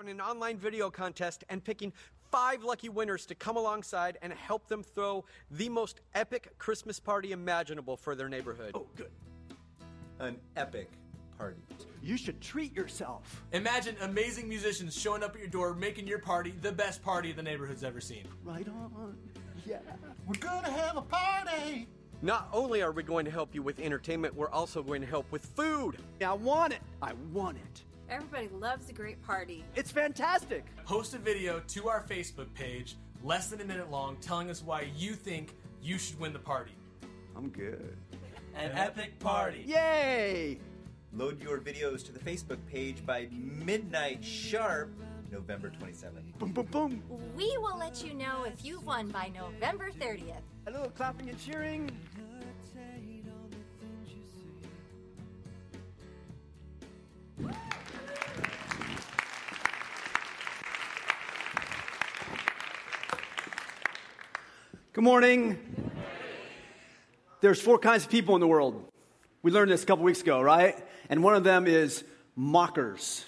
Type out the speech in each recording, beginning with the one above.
having an online video contest and picking five lucky winners to come alongside and help them throw the most epic Christmas party imaginable for their neighborhood. Oh, good. An epic party. You should treat yourself. Imagine amazing musicians showing up at your door, making your party the best party the neighborhood's ever seen. Right on. Yeah. We're gonna have a party. Not only are we going to help you with entertainment, we're also going to help with food. Yeah, I want it. I want it. Everybody loves a great party. It's fantastic. Post a video to our Facebook page, less than a minute long, telling us why you think you should win the party. I'm good. An epic party. Yay! Load your videos to the Facebook page by midnight sharp, November 27th. Boom, boom, boom. We will let you know if you've won by November 30th. A little clapping and cheering. Good morning. There's four kinds of people in the world. We learned this a couple weeks ago, right? And one of them is mockers.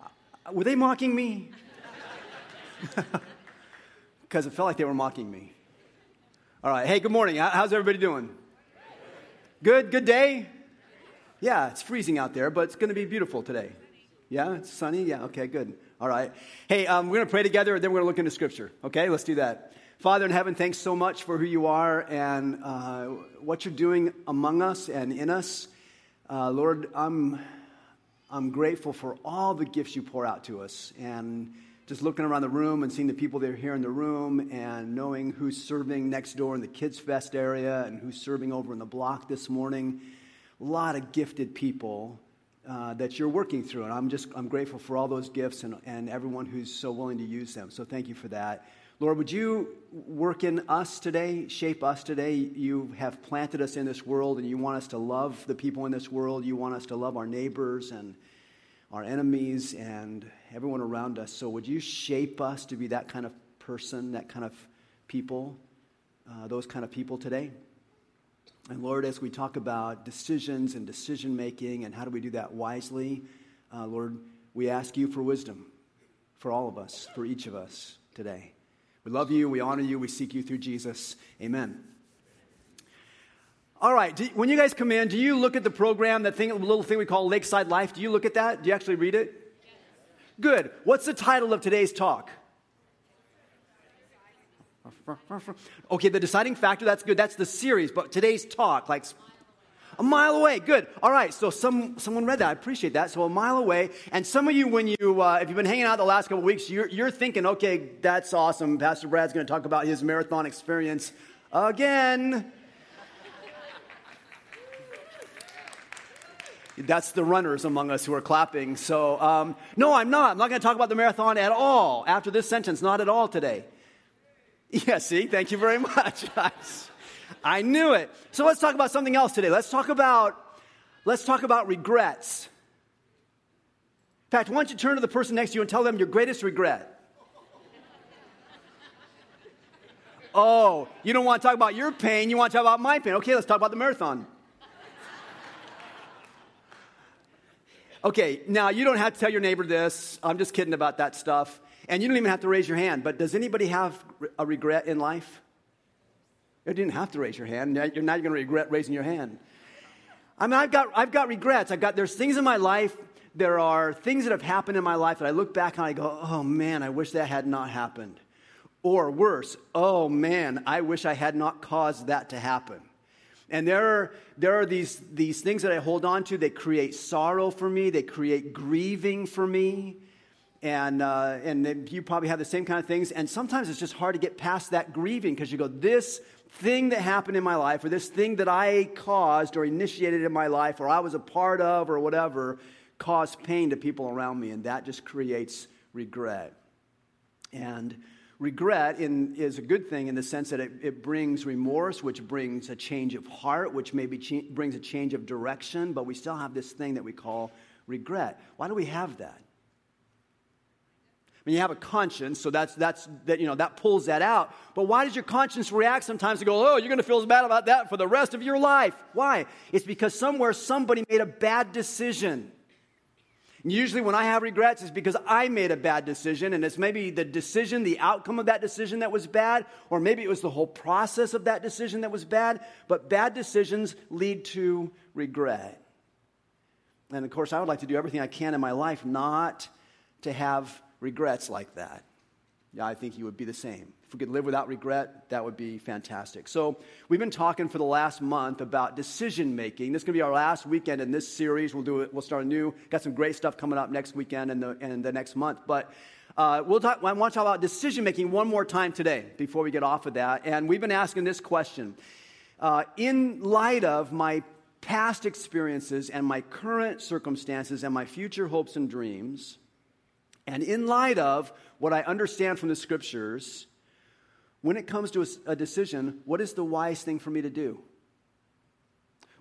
Uh, were they mocking me? Because it felt like they were mocking me. All right. Hey, good morning. How's everybody doing? Good? Good day? Yeah, it's freezing out there, but it's going to be beautiful today. Yeah, it's sunny? Yeah, okay, good. All right. Hey, um, we're going to pray together, and then we're going to look into Scripture. Okay, let's do that. Father in heaven, thanks so much for who you are and uh, what you're doing among us and in us. Uh, Lord, I'm, I'm grateful for all the gifts you pour out to us. And just looking around the room and seeing the people that are here in the room and knowing who's serving next door in the Kids Fest area and who's serving over in the block this morning. A lot of gifted people uh, that you're working through. And I'm just I'm grateful for all those gifts and, and everyone who's so willing to use them. So thank you for that. Lord, would you work in us today, shape us today? You have planted us in this world and you want us to love the people in this world. You want us to love our neighbors and our enemies and everyone around us. So would you shape us to be that kind of person, that kind of people, uh, those kind of people today? And Lord, as we talk about decisions and decision making and how do we do that wisely, uh, Lord, we ask you for wisdom for all of us, for each of us today. We love you, we honor you, we seek you through Jesus. Amen. All right, do, when you guys come in, do you look at the program, that thing, little thing we call Lakeside Life? Do you look at that? Do you actually read it? Good. What's the title of today's talk? Okay, the deciding factor, that's good. That's the series, but today's talk, like a mile away. Good. All right. So some someone read that. I appreciate that. So a mile away. And some of you, when you uh, if you've been hanging out the last couple weeks, you're you're thinking, okay, that's awesome. Pastor Brad's going to talk about his marathon experience again. That's the runners among us who are clapping. So, um, no, I'm not. I'm not going to talk about the marathon at all after this sentence. Not at all today. Yeah, see? Thank you very much. I knew it. So let's talk about something else today. Let's talk about let's talk about regrets. In fact, why don't you turn to the person next to you and tell them your greatest regret? Oh, you don't want to talk about your pain, you want to talk about my pain. Okay, let's talk about the marathon. Okay, now you don't have to tell your neighbor this. I'm just kidding about that stuff. And you don't even have to raise your hand. But does anybody have a regret in life? You didn't have to raise your hand. Now you're not going to regret raising your hand. I mean, I've got, I've got regrets. I've got, there's things in my life, there are things that have happened in my life that I look back and I go, oh man, I wish that had not happened. Or worse, oh man, I wish I had not caused that to happen. And there are, there are these, these things that I hold on to. They create sorrow for me, they create grieving for me. And, uh, and you probably have the same kind of things. And sometimes it's just hard to get past that grieving because you go, this thing that happened in my life, or this thing that I caused or initiated in my life, or I was a part of, or whatever, caused pain to people around me. And that just creates regret. And regret in, is a good thing in the sense that it, it brings remorse, which brings a change of heart, which maybe ch- brings a change of direction, but we still have this thing that we call regret. Why do we have that? Mean, you have a conscience, so that's, that's, that, you know, that pulls that out. But why does your conscience react sometimes to go, oh, you're going to feel bad about that for the rest of your life? Why? It's because somewhere somebody made a bad decision. Usually, when I have regrets, it's because I made a bad decision, and it's maybe the decision, the outcome of that decision that was bad, or maybe it was the whole process of that decision that was bad. But bad decisions lead to regret. And of course, I would like to do everything I can in my life not to have regrets like that. Yeah, I think you would be the same. If we could live without regret, that would be fantastic. So, we've been talking for the last month about decision making. This is going to be our last weekend in this series. We'll do it. We'll start a new. Got some great stuff coming up next weekend and the and the next month. But uh, we'll talk. I want to talk about decision making one more time today before we get off of that. And we've been asking this question: uh, in light of my past experiences and my current circumstances and my future hopes and dreams, and in light of what I understand from the scriptures, when it comes to a, a, decision, what is the wise thing for me to do?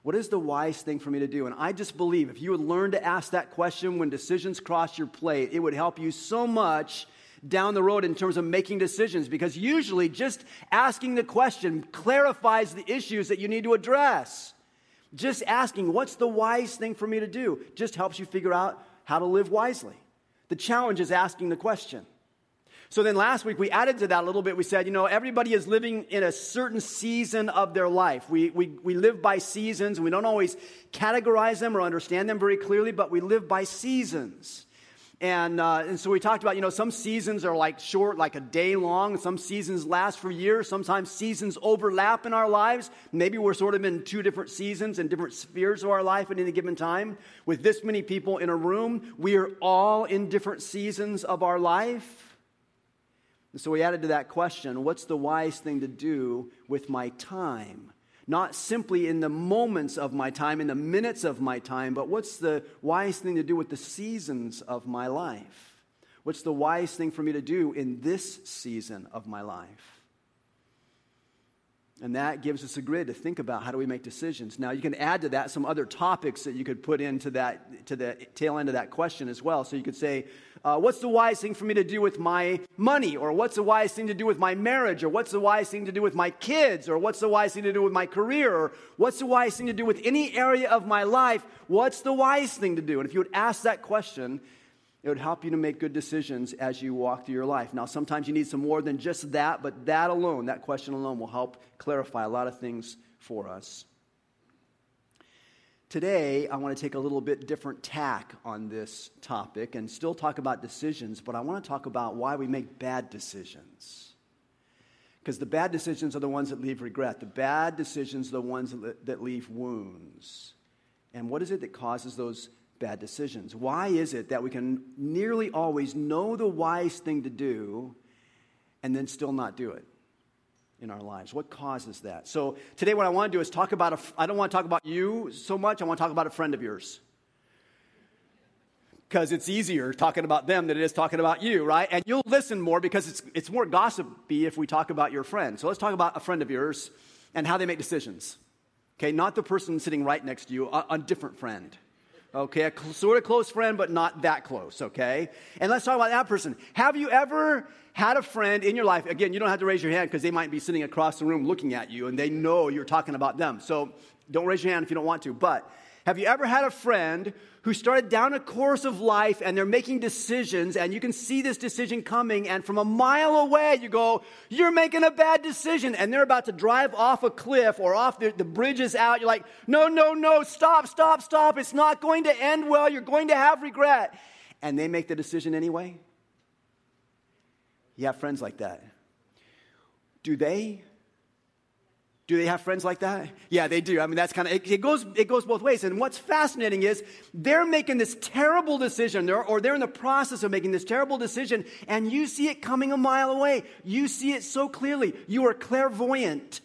What is the wise thing for me to do? And I just believe if you would learn to ask that question when decisions cross your plate, it would help you so much down the road in terms of making decisions because usually just asking the question clarifies the issues that you need to address. Just asking, what's the wise thing for me to do, just helps you figure out how to live wisely. The challenge is asking the question. So then last week we added to that a little bit. We said, you know, everybody is living in a certain season of their life. We, we, we live by seasons we don't always categorize them or understand them very clearly, but we live by seasons. And, uh, and so we talked about, you know, some seasons are like short, like a day long. Some seasons last for years. Sometimes seasons overlap in our lives. Maybe we're sort of in two different seasons and different spheres of our life at any given time. With this many people in a room, we are all in different seasons of our life. And so we added to that question what's the wise thing to do with my time? Not simply in the moments of my time, in the minutes of my time, but what's the wise thing to do with the seasons of my life? What's the wise thing for me to do in this season of my life? And that gives us a grid to think about how do we make decisions. Now, you can add to that some other topics that you could put into that, to the tail end of that question as well. So you could say, uh, what's the wise thing for me to do with my money? Or what's the wise thing to do with my marriage? Or what's the wise thing to do with my kids? Or what's the wise thing to do with my career? Or what's the wise thing to do with any area of my life? What's the wise thing to do? And if you would ask that question, it would help you to make good decisions as you walk through your life. Now, sometimes you need some more than just that, but that alone, that question alone, will help clarify a lot of things for us. Today, I want to take a little bit different tack on this topic and still talk about decisions, but I want to talk about why we make bad decisions. Because the bad decisions are the ones that leave regret. The bad decisions are the ones that leave wounds. And what is it that causes those bad decisions? Why is it that we can nearly always know the wise thing to do and then still not do it? In our lives? What causes that? So today, what I want to do is talk about, I don't want to talk about you so much, I want to talk about a friend of yours. Because it's easier talking about them than it is talking about you, right? And you'll listen more because it's, it's more gossipy if we talk about your friend. So let's talk about a friend of yours and how they make decisions. Okay, not the person sitting right next to you, a, a different friend. Okay, a cl- sort of close friend, but not that close, okay? And let's talk about that person. Have you ever had a friend in your life? Again, you don't have to raise your hand because they might be sitting across the room looking at you and they know you're talking about them. So don't raise your hand if you don't want to. But have you ever had a friend who started down a course of life and they're making decisions and you can see this decision coming and from a mile away you go, you're making a bad decision and they're about to drive off a cliff or off the, the bridge is out. You're like, no, no, no, stop, stop, stop. It's not going to end well. You're going to have regret. And they make the decision anyway. You have friends like that. Do they do they have friends like that? Yeah, they do. I mean, that's kind of, it, it, goes, it goes both ways. And what's fascinating is they're making this terrible decision, or they're in the process of making this terrible decision, and you see it coming a mile away. You see it so clearly. You are clairvoyant,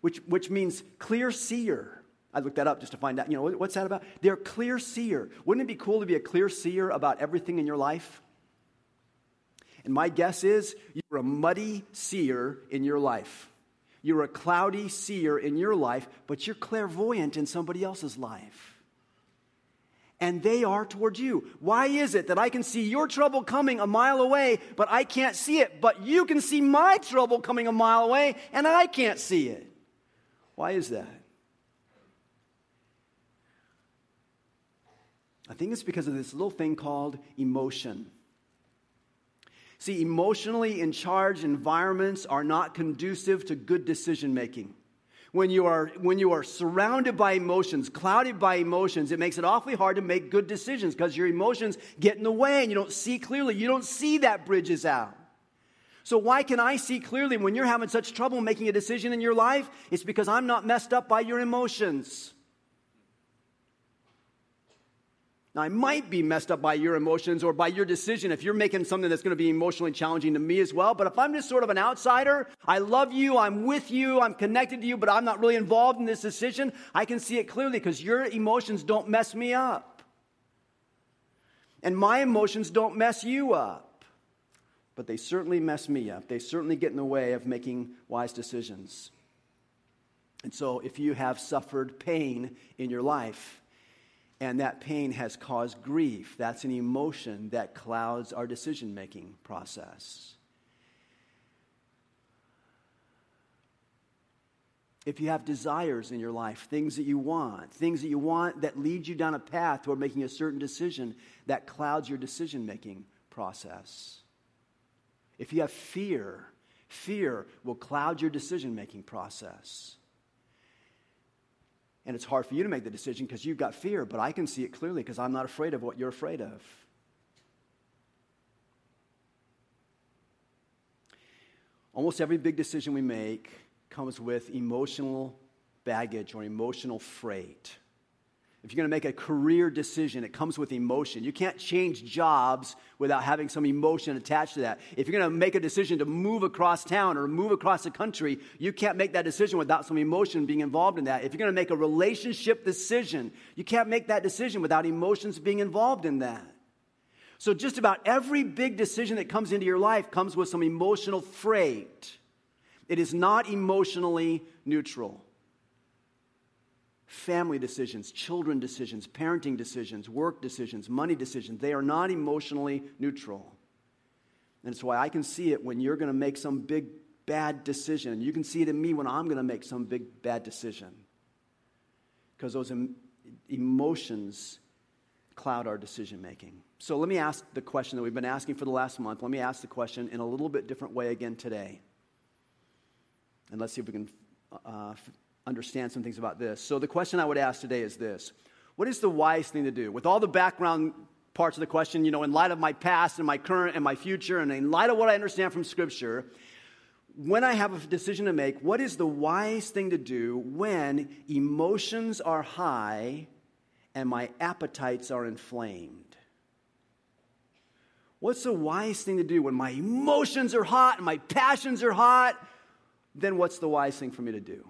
which, which means clear seer. I looked that up just to find out, you know, what's that about? They're clear seer. Wouldn't it be cool to be a clear seer about everything in your life? And my guess is you're a muddy seer in your life. You're a cloudy seer in your life, but you're clairvoyant in somebody else's life. And they are towards you. Why is it that I can see your trouble coming a mile away, but I can't see it, but you can see my trouble coming a mile away, and I can't see it? Why is that? I think it's because of this little thing called emotion. See, emotionally in charge environments are not conducive to good decision making. When you, are, when you are surrounded by emotions, clouded by emotions, it makes it awfully hard to make good decisions because your emotions get in the way and you don't see clearly. You don't see that bridge is out. So, why can I see clearly when you're having such trouble making a decision in your life? It's because I'm not messed up by your emotions. Now, I might be messed up by your emotions or by your decision if you're making something that's going to be emotionally challenging to me as well. But if I'm just sort of an outsider, I love you, I'm with you, I'm connected to you, but I'm not really involved in this decision, I can see it clearly because your emotions don't mess me up. And my emotions don't mess you up. But they certainly mess me up. They certainly get in the way of making wise decisions. And so if you have suffered pain in your life, and that pain has caused grief. That's an emotion that clouds our decision making process. If you have desires in your life, things that you want, things that you want that lead you down a path toward making a certain decision, that clouds your decision making process. If you have fear, fear will cloud your decision making process. And it's hard for you to make the decision because you've got fear, but I can see it clearly because I'm not afraid of what you're afraid of. Almost every big decision we make comes with emotional baggage or emotional freight. If you're going to make a career decision, it comes with emotion. You can't change jobs without having some emotion attached to that. If you're going to make a decision to move across town or move across the country, you can't make that decision without some emotion being involved in that. If you're going to make a relationship decision, you can't make that decision without emotions being involved in that. So, just about every big decision that comes into your life comes with some emotional freight. It is not emotionally neutral family decisions, children decisions, parenting decisions, work decisions, money decisions. They are not emotionally neutral. And it's why I can see it when you're going to make some big bad decision. You can see it in me when I'm going to make some big bad decision. Because those em- emotions cloud our decision making. So let me ask the question that we've been asking for the last month. Let me ask the question in a little bit different way again today. And let's see if we can uh, understand some things about this. So, the question I would ask today is this What is the wise thing to do? With all the background parts of the question, you know, in light of my past and my current and my future, and in light of what I understand from Scripture, when I have a decision to make, what is the wise thing to do when emotions are high and my appetites are inflamed? What's the wise thing to do when my emotions are hot and my passions are hot? Then what's the wise thing for me to do?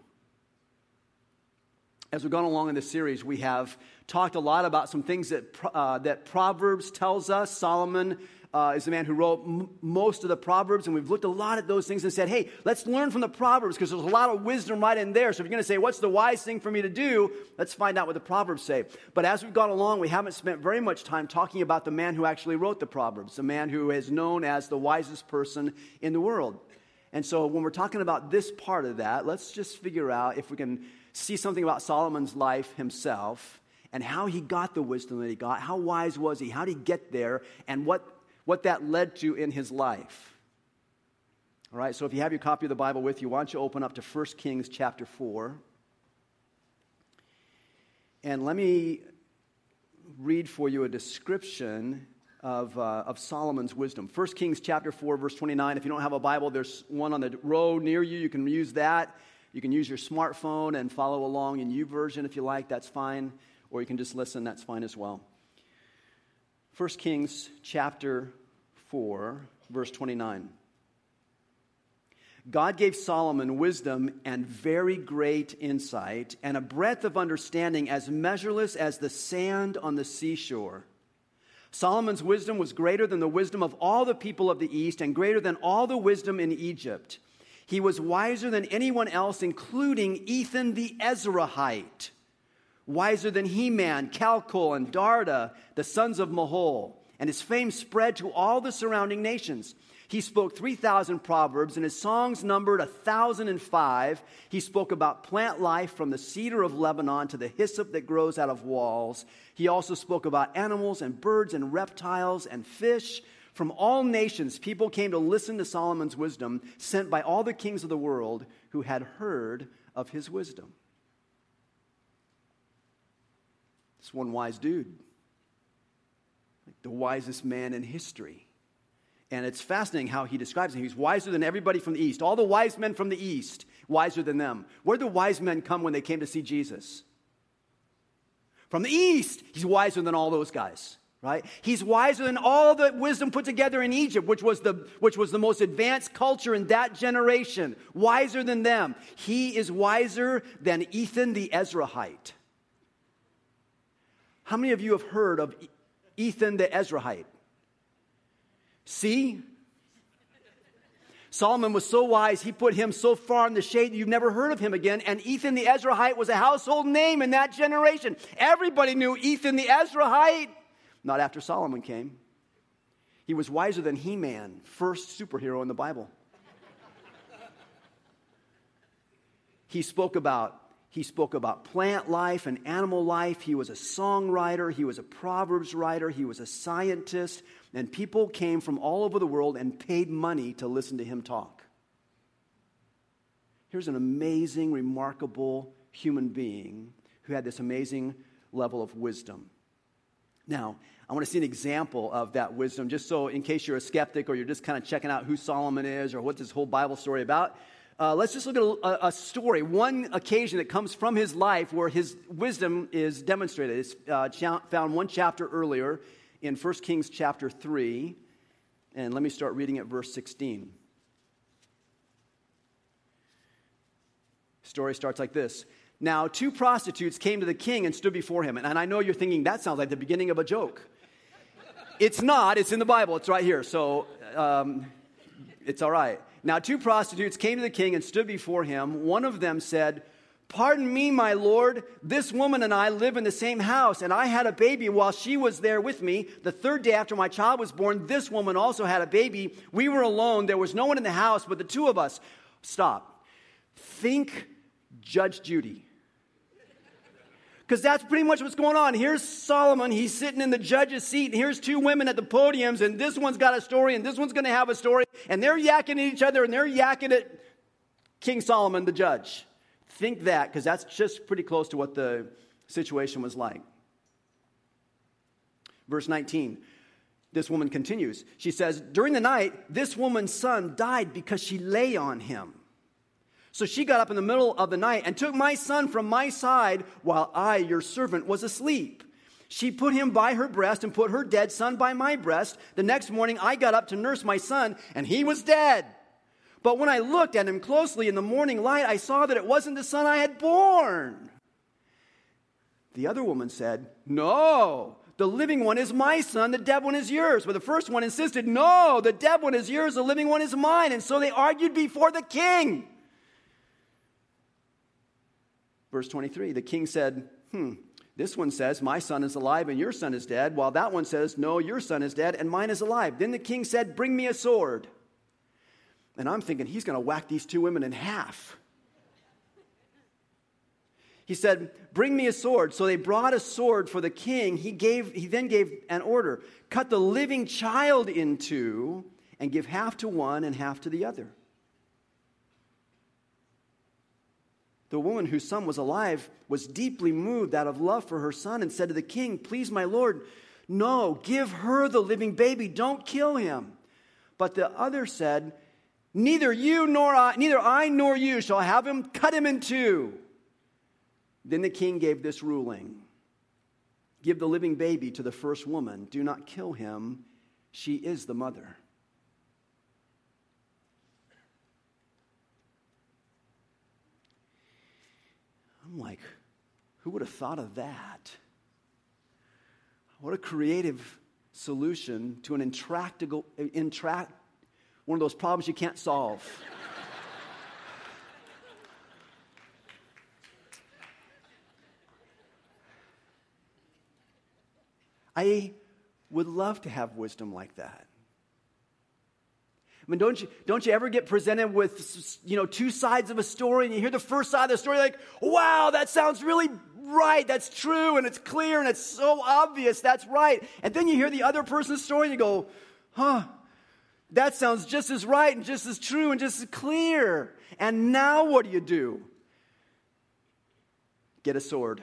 As we've gone along in this series, we have talked a lot about some things that, uh, that Proverbs tells us. Solomon uh, is the man who wrote m- most of the Proverbs, and we've looked a lot at those things and said, hey, let's learn from the Proverbs because there's a lot of wisdom right in there. So if you're going to say, what's the wise thing for me to do? Let's find out what the Proverbs say. But as we've gone along, we haven't spent very much time talking about the man who actually wrote the Proverbs, the man who is known as the wisest person in the world. And so when we're talking about this part of that, let's just figure out if we can see something about Solomon's life himself and how he got the wisdom that he got. How wise was he? How did he get there? And what, what that led to in his life. All right, so if you have your copy of the Bible with you, why don't you open up to 1 Kings chapter 4. And let me read for you a description of, uh, of Solomon's wisdom. 1 Kings chapter 4, verse 29. If you don't have a Bible, there's one on the row near you. You can use that. You can use your smartphone and follow along in U YouVersion if you like, that's fine. Or you can just listen, that's fine as well. 1 Kings chapter 4, verse 29. God gave Solomon wisdom and very great insight, and a breadth of understanding as measureless as the sand on the seashore. Solomon's wisdom was greater than the wisdom of all the people of the East, and greater than all the wisdom in Egypt. He was wiser than anyone else, including Ethan the Ezrahite, wiser than Heman, Calcol, and Darda, the sons of Mahol, and his fame spread to all the surrounding nations. He spoke 3,000 proverbs, and his songs numbered 1,005. He spoke about plant life from the cedar of Lebanon to the hyssop that grows out of walls. He also spoke about animals and birds and reptiles and fish. From all nations, people came to listen to Solomon's wisdom, sent by all the kings of the world who had heard of his wisdom. This one wise dude, like the wisest man in history. And it's fascinating how he describes him. He's wiser than everybody from the East. All the wise men from the East, wiser than them. Where did the wise men come when they came to see Jesus? From the East. He's wiser than all those guys, right? He's wiser than all the wisdom put together in Egypt, which was the, which was the most advanced culture in that generation. Wiser than them. He is wiser than Ethan the Ezrahite. How many of you have heard of Ethan the Ezrahite? See? Solomon was so wise, he put him so far in the shade you've never heard of him again. And Ethan the Ezrahite was a household name in that generation. Everybody knew Ethan the Ezrahite. Not after Solomon came. He was wiser than He Man, first superhero in the Bible. he spoke about he spoke about plant life and animal life. He was a songwriter. He was a proverbs writer. He was a scientist. And people came from all over the world and paid money to listen to him talk. Here's an amazing, remarkable human being who had this amazing level of wisdom. Now, I want to see an example of that wisdom, just so in case you're a skeptic or you're just kind of checking out who Solomon is or what this whole Bible story about. Uh, let's just look at a, a, story, one occasion that comes from his life where his wisdom is demonstrated. It's uh, found one chapter earlier in 1 Kings chapter 3. And let me start reading at verse 16. Story starts like this. Now, two prostitutes came to the king and stood before him. And I know you're thinking that sounds like the beginning of a joke. It's not, it's in the Bible, it's right here. So um, it's all right. Now, two prostitutes came to the king and stood before him. One of them said, Pardon me, my lord. This woman and I live in the same house, and I had a baby while she was there with me. The third day after my child was born, this woman also had a baby. We were alone. There was no one in the house but the two of us. Stop. Think Judge Judy. Because that's pretty much what's going on. Here's Solomon. He's sitting in the judge's seat. And here's two women at the podiums. And this one's got a story. And this one's going to have a story. And they're yakking at each other. And they're yakking at King Solomon, the judge. Think that, because that's just pretty close to what the situation was like. Verse 19. This woman continues. She says, During the night, this woman's son died because she lay on him. So she got up in the middle of the night and took my son from my side while I, your servant, was asleep. She put him by her breast and put her dead son by my breast. The next morning I got up to nurse my son, and he was dead. But when I looked at him closely in the morning light, I saw that it wasn't the son I had born. The other woman said, No, the living one is my son, the dead one is yours. But the first one insisted, No, the dead one is yours, the living one is mine. And so they argued before the king. Verse 23 the king said, Hmm, this one says, My son is alive and your son is dead, while that one says, No, your son is dead and mine is alive. Then the king said, Bring me a sword. And I'm thinking, he's going to whack these two women in half. He said, Bring me a sword. So they brought a sword for the king. He, gave, he then gave an order cut the living child in two and give half to one and half to the other. The woman whose son was alive was deeply moved out of love for her son and said to the king, Please, my lord, no, give her the living baby. Don't kill him. But the other said, Neither you nor I, neither I nor you shall have him cut him in two. Then the king gave this ruling Give the living baby to the first woman. Do not kill him. She is the mother. I'm like, who would have thought of that? What a creative solution to an intractable, intract, one of those problems you can't solve. I would love to have wisdom like that. I mean, don't you, don't you ever get presented with, you know, two sides of a story and you hear the first side of the story like, wow, that sounds really right. That's true and it's clear and it's so obvious. That's right. And then you hear the other person's story and you go, huh, that sounds just as right and just as true and just as clear. And now what do you do? Get a sword.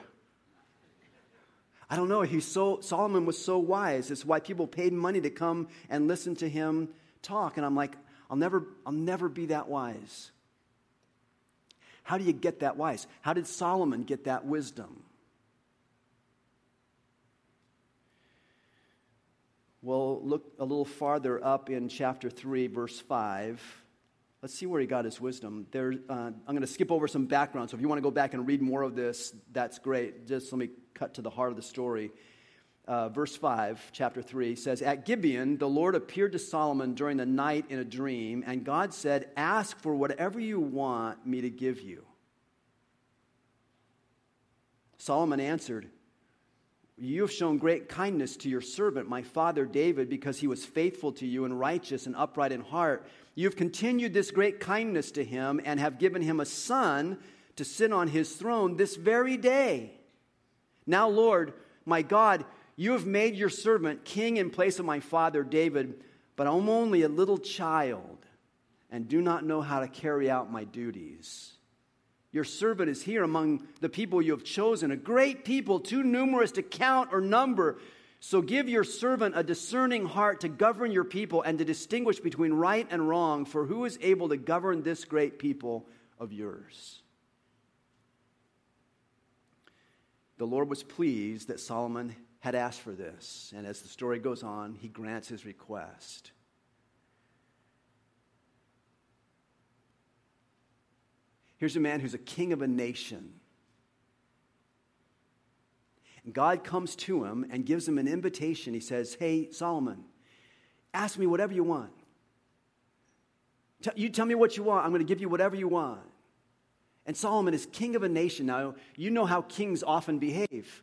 I don't know. He's so Solomon was so wise. It's why people paid money to come and listen to him talk. And I'm like, I'll never, I'll never be that wise. How do you get that wise? How did Solomon get that wisdom? Well, look a little farther up in chapter 3, verse 5. Let's see where he got his wisdom. There, uh, I'm going to skip over some background. So if you want to go back and read more of this, that's great. Just let me cut to the heart of the story. Uh, verse 5, chapter 3 says, At Gibeon, the Lord appeared to Solomon during the night in a dream, and God said, Ask for whatever you want me to give you. Solomon answered, You have shown great kindness to your servant, my father David, because he was faithful to you and righteous and upright in heart. You've continued this great kindness to him and have given him a son to sit on his throne this very day. Now, Lord, my God, you have made your servant king in place of my father David, but I'm only a little child and do not know how to carry out my duties. Your servant is here among the people you have chosen, a great people, too numerous to count or number. So give your servant a discerning heart to govern your people and to distinguish between right and wrong, for who is able to govern this great people of yours? The Lord was pleased that Solomon had asked for this, and as the story goes on, he grants his request. Here's a man who's a king of a nation And God comes to him and gives him an invitation. He says, Hey, Solomon, ask me whatever you want. You tell me what you want, I'm going to give you whatever you want. And Solomon is king of a nation. Now, you know how kings often behave.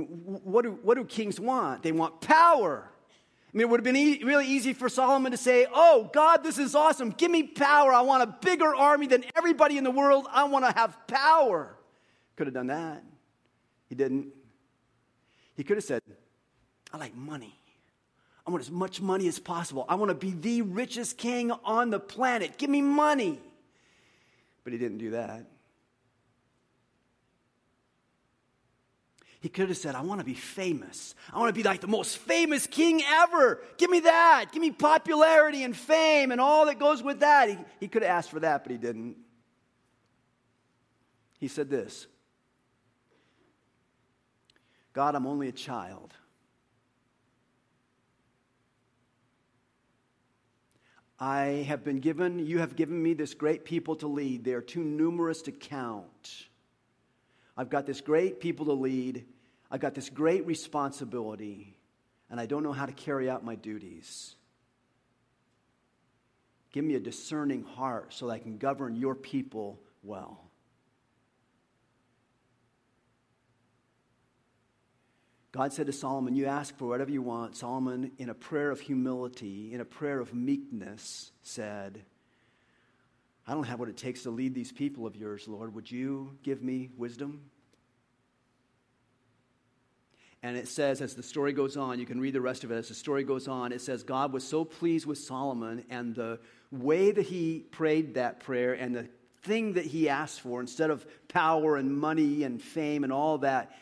What, do, what do kings want? They want power. I mean, it would have been e- really easy for Solomon to say, Oh, God, this is awesome. Give me power. I want a bigger army than everybody in the world. I want to have power. Could have done that. He didn't. He could have said, I like money. I want as much money as possible. I want to be the richest king on the planet. Give me money. But he didn't do that. He could have said, I want to be famous. I want to be like the most famous king ever. Give me that. Give me popularity and fame and all that goes with that. He, he could have asked for that, but he didn't. He said this God, I'm only a child. I have been given, you have given me this great people to lead. They are too numerous to count. I've got this great people to lead. I've got this great responsibility, and I don't know how to carry out my duties. Give me a discerning heart so that I can govern your people well. God said to Solomon, You ask for whatever you want. Solomon, in a prayer of humility, in a prayer of meekness, said, I don't have what it takes to lead these people of yours, Lord. Would you give me wisdom? And it says, as the story goes on, you can read the rest of it. As the story goes on, it says, God was so pleased with Solomon and the way that he prayed that prayer and the thing that he asked for, instead of power and money and fame and all that,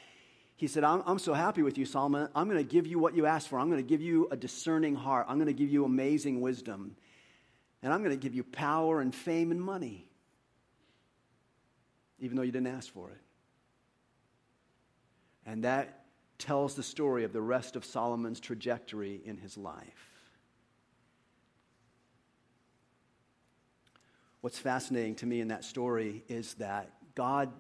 he said, I'm, I'm so happy with you, Solomon. I'm going to give you what you asked for. I'm going to give you a discerning heart. I'm going to give you amazing wisdom. And I'm going to give you power and fame and money, even though you didn't ask for it. And that tells the story of the rest of Solomon's trajectory in his life. What's fascinating to me in that story is that God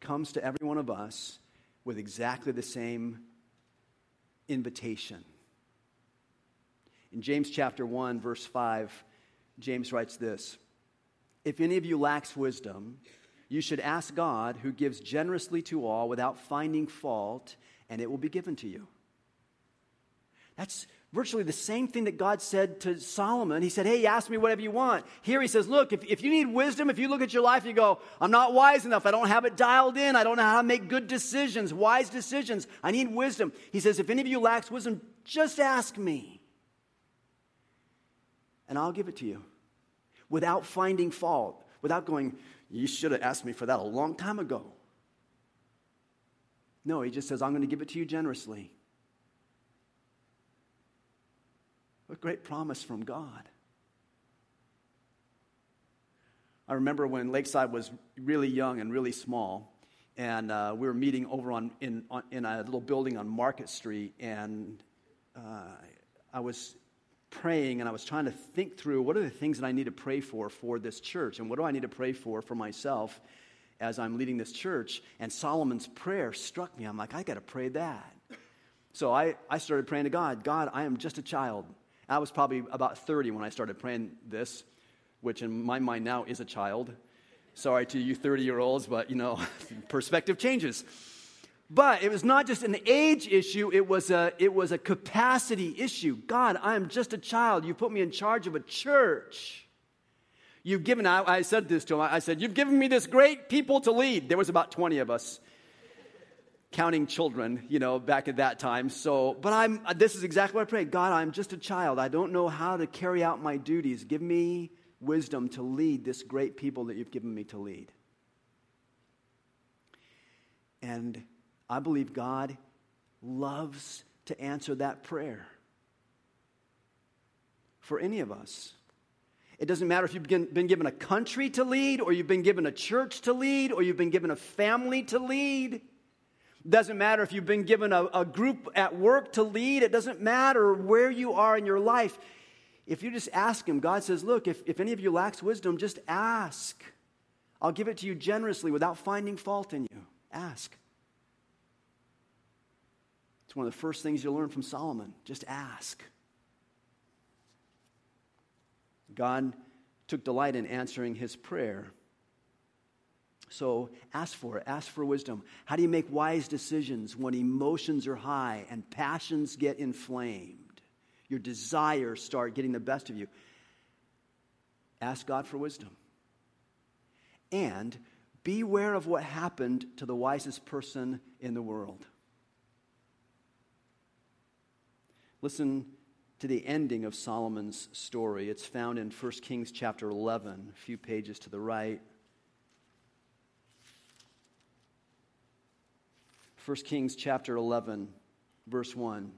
comes to every one of us with exactly the same invitation. In James chapter 1, verse 5, James writes this If any of you lacks wisdom, you should ask God, who gives generously to all without finding fault, and it will be given to you. That's virtually the same thing that God said to Solomon. He said, Hey, ask me whatever you want. Here he says, Look, if, if you need wisdom, if you look at your life, you go, I'm not wise enough. I don't have it dialed in. I don't know how to make good decisions, wise decisions. I need wisdom. He says, If any of you lacks wisdom, just ask me. And I'll give it to you without finding fault, without going, You should have asked me for that a long time ago. No, he just says, I'm going to give it to you generously. What great promise from God. I remember when Lakeside was really young and really small, and uh, we were meeting over on, in, on, in a little building on Market Street, and uh, I was praying and I was trying to think through what are the things that I need to pray for for this church, and what do I need to pray for for myself as I'm leading this church. And Solomon's prayer struck me. I'm like, I got to pray that. So I, I started praying to God God, I am just a child. I was probably about 30 when I started praying this, which in my mind now is a child. Sorry to you 30 year olds, but you know, perspective changes. But it was not just an age issue, it was a, it was a capacity issue. God, I am just a child. You put me in charge of a church. You've given, I, I said this to him, I said, You've given me this great people to lead. There was about 20 of us counting children, you know, back at that time. So, but I'm, this is exactly what I pray. God, I'm just a child. I don't know how to carry out my duties. Give me wisdom to lead this great people that you've given me to lead. And I believe God loves to answer that prayer for any of us. It doesn't matter if you've been given a country to lead, or you've been given a church to lead, or you've been given a family to lead. It doesn't matter if you've been given a, a group at work to lead. It doesn't matter where you are in your life. If you just ask Him, God says, Look, if, if any of you lacks wisdom, just ask. I'll give it to you generously without finding fault in you. Ask. It's one of the first things you'll learn from Solomon. Just ask. God took delight in answering his prayer. So ask for it. Ask for wisdom. How do you make wise decisions when emotions are high and passions get inflamed? Your desires start getting the best of you. Ask God for wisdom. And beware of what happened to the wisest person in the world. Listen to the ending of Solomon's story. It's found in 1 Kings chapter 11, a few pages to the right. 1 Kings chapter 11, verse 1.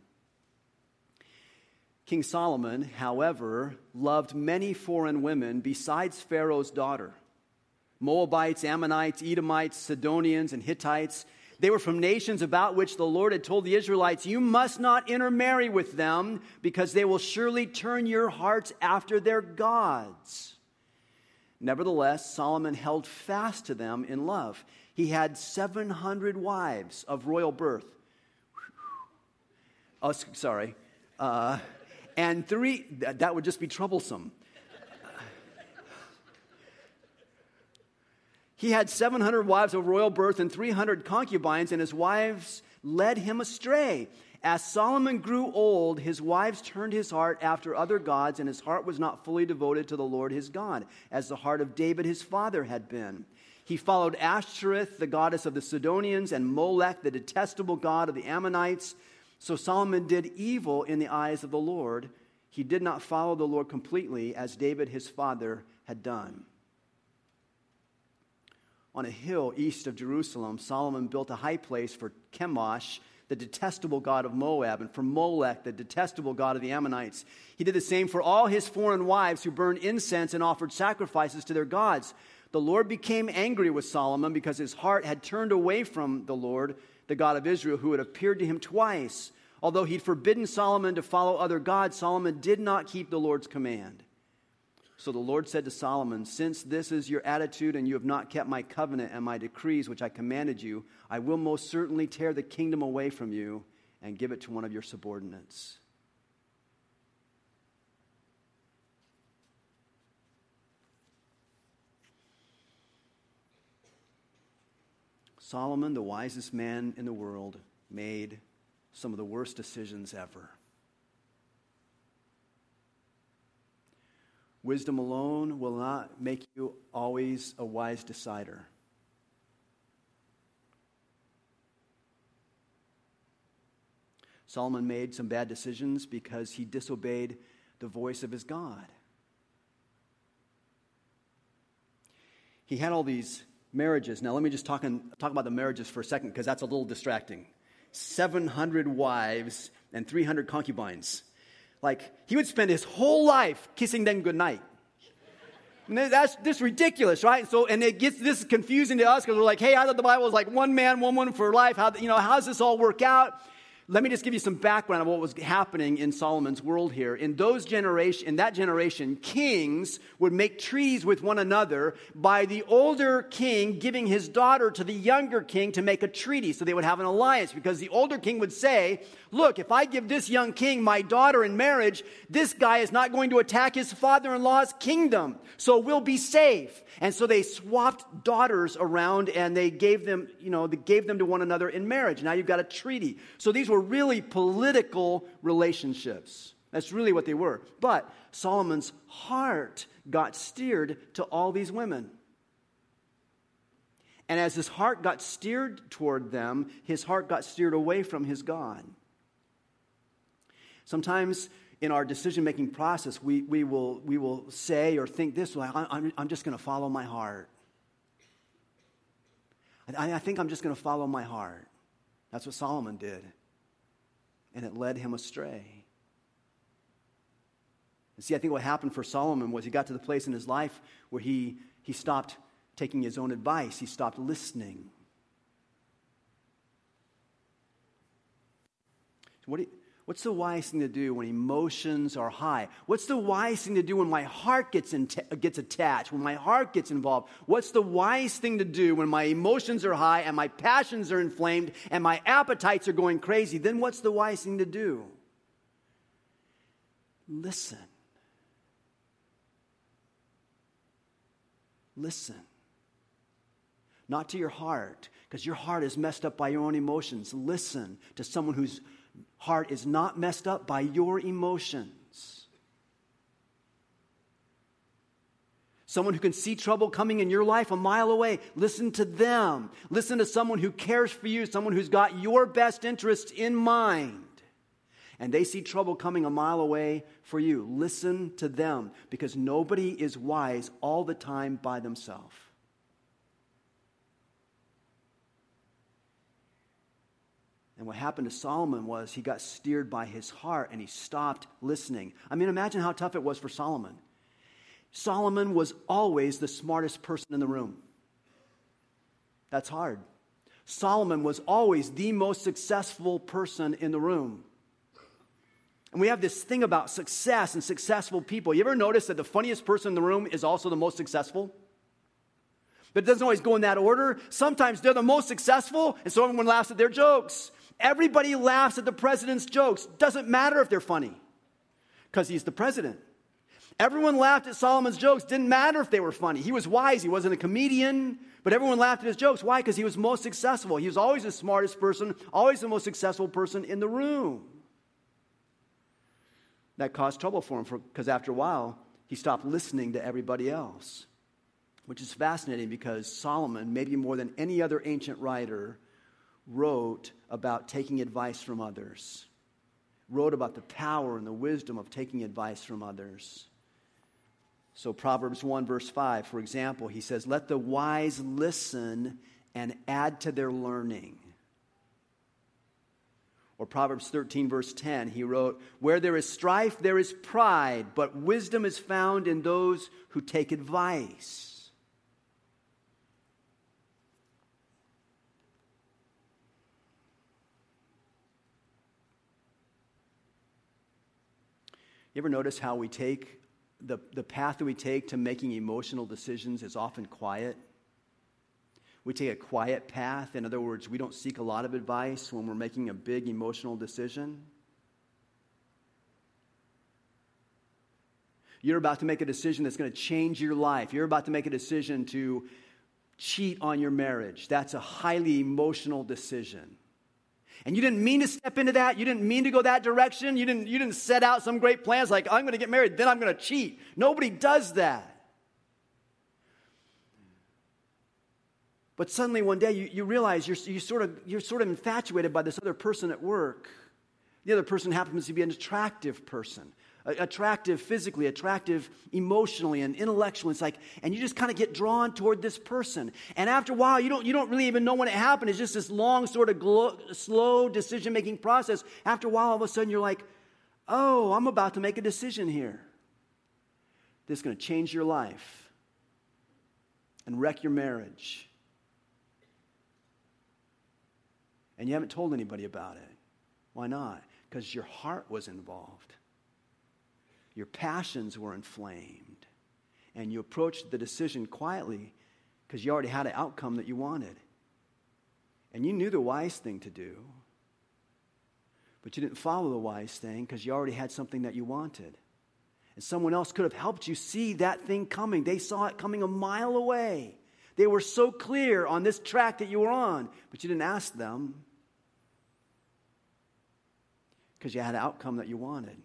King Solomon, however, loved many foreign women besides Pharaoh's daughter Moabites, Ammonites, Edomites, Sidonians, and Hittites. They were from nations about which the Lord had told the Israelites, You must not intermarry with them, because they will surely turn your hearts after their gods. Nevertheless, Solomon held fast to them in love he had 700 wives of royal birth. Oh, sorry. Uh, and three, that, that would just be troublesome. He had 700 wives of royal birth and 300 concubines, and his wives led him astray. As Solomon grew old, his wives turned his heart after other gods, and his heart was not fully devoted to the Lord his God, as the heart of David his father had been. He followed Ashtoreth, the goddess of the Sidonians, and Molech, the detestable god of the Ammonites. So Solomon did evil in the eyes of the Lord. He did not follow the Lord completely as David his father had done. On a hill east of Jerusalem, Solomon built a high place for Chemosh, the detestable god of Moab, and for Molech, the detestable god of the Ammonites. He did the same for all his foreign wives who burned incense and offered sacrifices to their gods. The Lord became angry with Solomon because his heart had turned away from the Lord, the God of Israel, who had appeared to him twice. Although he'd forbidden Solomon to follow other gods, Solomon did not keep the Lord's command. So the Lord said to Solomon, Since this is your attitude and you have not kept my covenant and my decrees which I commanded you, I will most certainly tear the kingdom away from you and give it to one of your subordinates. Solomon, the wisest man in the world, made some of the worst decisions ever. Wisdom alone will not make you always a wise decider. Solomon made some bad decisions because he disobeyed the voice of his God. He had all these marriages. Now, let me just talk, in, talk about the marriages for a second because that's a little distracting. 700 wives and 300 concubines. Like, he would spend his whole life kissing them goodnight. And that's this ridiculous, right? So, and it gets this confusing to us because we're like, hey, I thought the Bible was like one man, one woman for life. How, you know, how does this all work out? Let me just give you some background of what was happening in Solomon's world here. In those generation, in that generation, kings would make treaties with one another by the older king giving his daughter to the younger king to make a treaty. So they would have an alliance because the older king would say, Look, if I give this young king my daughter in marriage, this guy is not going to attack his father in law's kingdom. So we'll be safe. And so they swapped daughters around and they gave them, you know, they gave them to one another in marriage. Now you've got a treaty. So these were really political relationships. That's really what they were. But Solomon's heart got steered to all these women. And as his heart got steered toward them, his heart got steered away from his God. Sometimes in our decision making process, we, we, will, we will say or think this way I'm, I'm just going to follow my heart. I, I think I'm just going to follow my heart. That's what Solomon did. And it led him astray. And see, I think what happened for Solomon was he got to the place in his life where he, he stopped taking his own advice, he stopped listening. So what do you, What's the wise thing to do when emotions are high? What's the wise thing to do when my heart gets, in gets attached, when my heart gets involved? What's the wise thing to do when my emotions are high and my passions are inflamed and my appetites are going crazy? Then what's the wise thing to do? Listen. Listen. Not to your heart, because your heart is messed up by your own emotions. Listen to someone who's heart is not messed up by your emotions. Someone who can see trouble coming in your life a mile away, listen to them. Listen to someone who cares for you, someone who's got your best interests in mind. And they see trouble coming a mile away for you. Listen to them because nobody is wise all the time by themselves. And what happened to Solomon was he got steered by his heart and he stopped listening. I mean, imagine how tough it was for Solomon. Solomon was always the smartest person in the room. That's hard. Solomon was always the most successful person in the room. And we have this thing about success and successful people. You ever notice that the funniest person in the room is also the most successful? But it doesn't always go in that order. Sometimes they're the most successful, and so everyone laughs at their jokes. Everybody laughs at the president's jokes. Doesn't matter if they're funny, because he's the president. Everyone laughed at Solomon's jokes. Didn't matter if they were funny. He was wise. He wasn't a comedian, but everyone laughed at his jokes. Why? Because he was most successful. He was always the smartest person, always the most successful person in the room. That caused trouble for him because after a while, he stopped listening to everybody else, which is fascinating because Solomon, maybe more than any other ancient writer, wrote about taking advice from others, wrote about the power and the wisdom of taking advice from others. So, Proverbs 1, verse 5, for example, he says, Let the wise listen and add to their learning. Or Proverbs 13, verse 10, he wrote, Where there is strife, there is pride, but wisdom is found in those who take advice. You ever notice how we take the, the path that we take to making emotional decisions is often quiet? We take a quiet path. In other words, we don't seek a lot of advice when we're making a big emotional decision. You're about to make a decision that's going to change your life. You're about to make a decision to cheat on your marriage. That's a highly emotional decision. And you didn't mean to step into that. You didn't mean to go that direction. You didn't, you didn't set out some great plans like, I'm going to get married, then I'm going to cheat. Nobody does that. But suddenly one day you, you realize you're, you sort of, you're sort of infatuated by this other person at work. The other person happens to be an attractive person, attractive physically, attractive emotionally and intellectually. It's like, and you just kind of get drawn toward this person. And after a while, you don't, you don't really even know when it happened. It's just this long, sort of slow decision making process. After a while, all of a sudden, you're like, oh, I'm about to make a decision here. This is going to change your life and wreck your marriage and you haven't told anybody about it. Why not? Because your heart was involved, your passions were inflamed, and you approached the decision quietly because you already had an outcome that you wanted. And you knew the wise thing to do, but you didn't follow the wise thing because you already had something that you wanted. And someone else could have helped you see that thing coming. They saw it coming a mile away. They were so clear on this track that you were on, but you didn't ask them because you had an outcome that you wanted.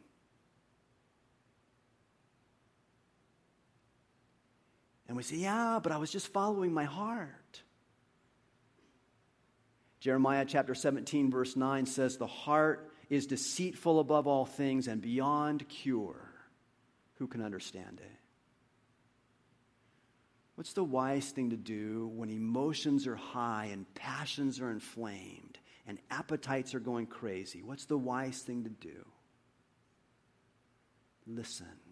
And we say, Yeah, but I was just following my heart. Jeremiah chapter 17, verse 9 says, The heart is deceitful above all things and beyond cure. Who can understand it? What's the wise thing to do when emotions are high and passions are inflamed and appetites are going crazy? What's the wise thing to do? Listen.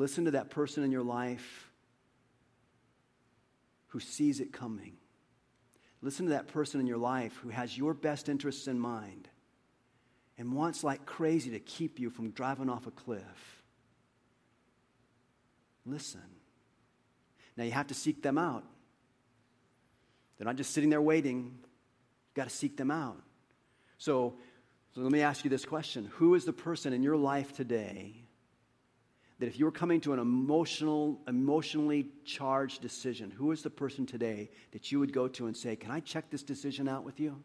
Listen to that person in your life who sees it coming. Listen to that person in your life who has your best interests in mind and wants like crazy to keep you from driving off a cliff. Listen. Now you have to seek them out. They're not just sitting there waiting. You've got to seek them out. So, so let me ask you this question Who is the person in your life today that if you were coming to an emotional, emotionally charged decision, who is the person today that you would go to and say, Can I check this decision out with you?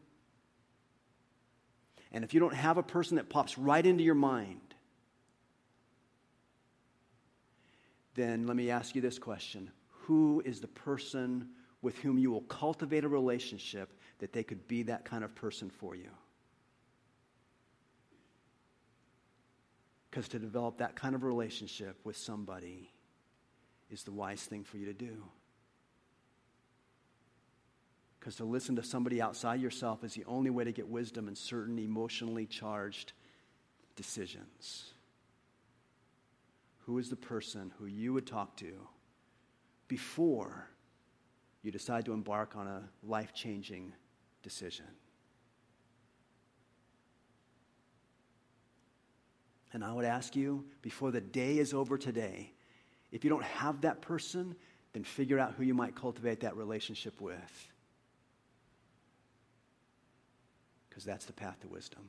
And if you don't have a person that pops right into your mind, then let me ask you this question Who is the person with whom you will cultivate a relationship that they could be that kind of person for you? Because to develop that kind of relationship with somebody is the wise thing for you to do. Because to listen to somebody outside yourself is the only way to get wisdom in certain emotionally charged decisions. Who is the person who you would talk to before you decide to embark on a life changing decision? And I would ask you, before the day is over today, if you don't have that person, then figure out who you might cultivate that relationship with. Because that's the path to wisdom.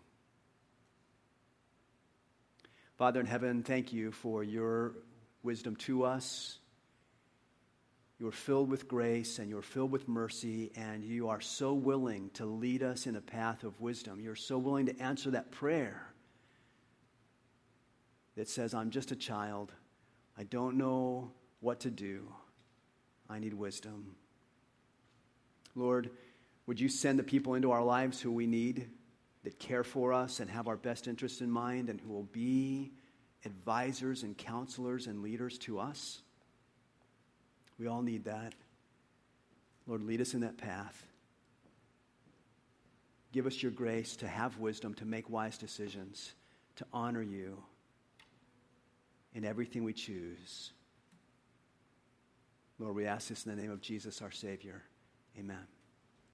Father in heaven, thank you for your wisdom to us. You are filled with grace and you are filled with mercy, and you are so willing to lead us in a path of wisdom. You're so willing to answer that prayer that says, I'm just a child. I don't know what to do. I need wisdom. Lord, would you send the people into our lives who we need? that care for us and have our best interests in mind and who will be advisors and counselors and leaders to us. We all need that. Lord, lead us in that path. Give us your grace to have wisdom, to make wise decisions, to honor you in everything we choose. Lord, we ask this in the name of Jesus, our Savior. Amen.